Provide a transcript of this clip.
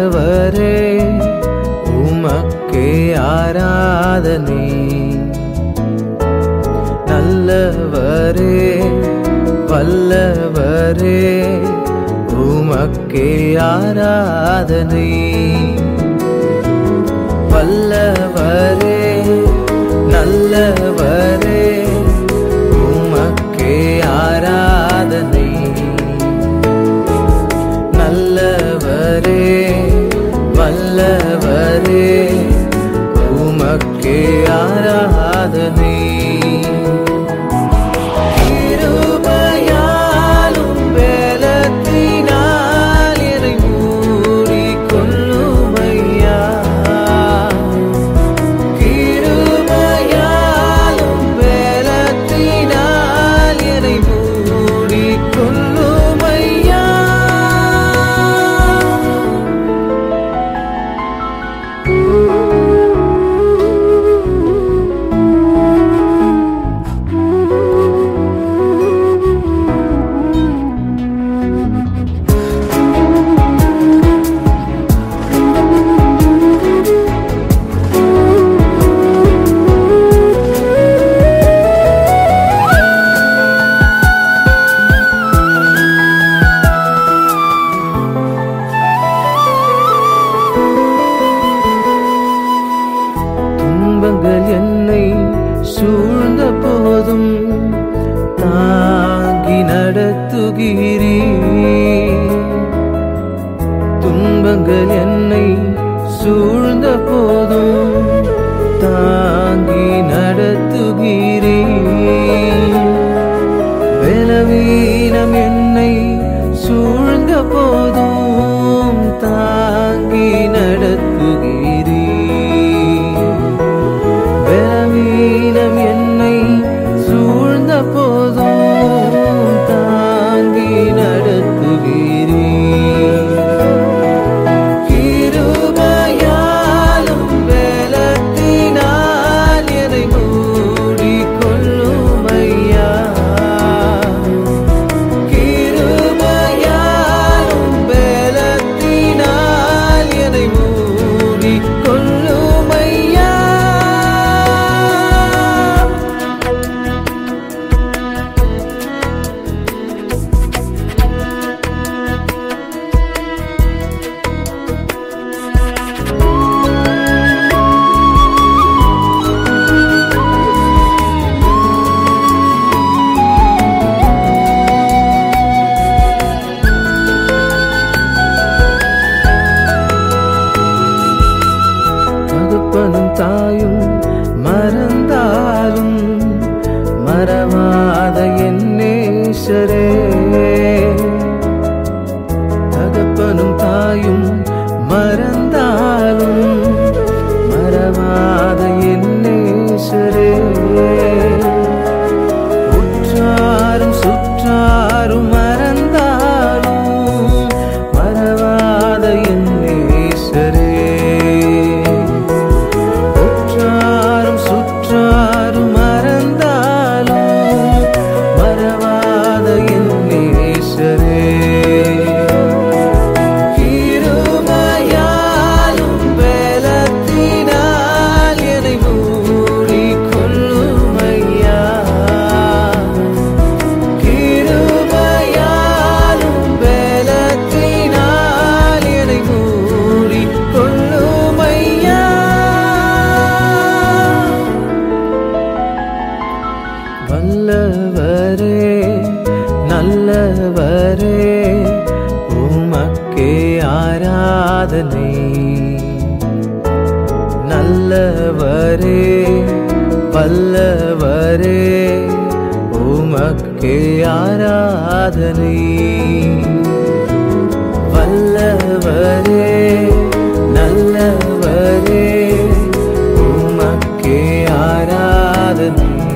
ஆண்டவரே உமக்கே ஆராதனை. நல்லவரே வல்லவரே உமக்கே ஆராதனை. வல்லவரே நல்ல के आ रहा नहीं நடத்துகிறீ துன்பங்கள் என்னை சூழ்ந்த போதும். நாதனே நல்லவரே வல்லவரே உமக்கே ஆராதனை. வல்லவரே நல்லவரே உமக்கே ஆராதனை.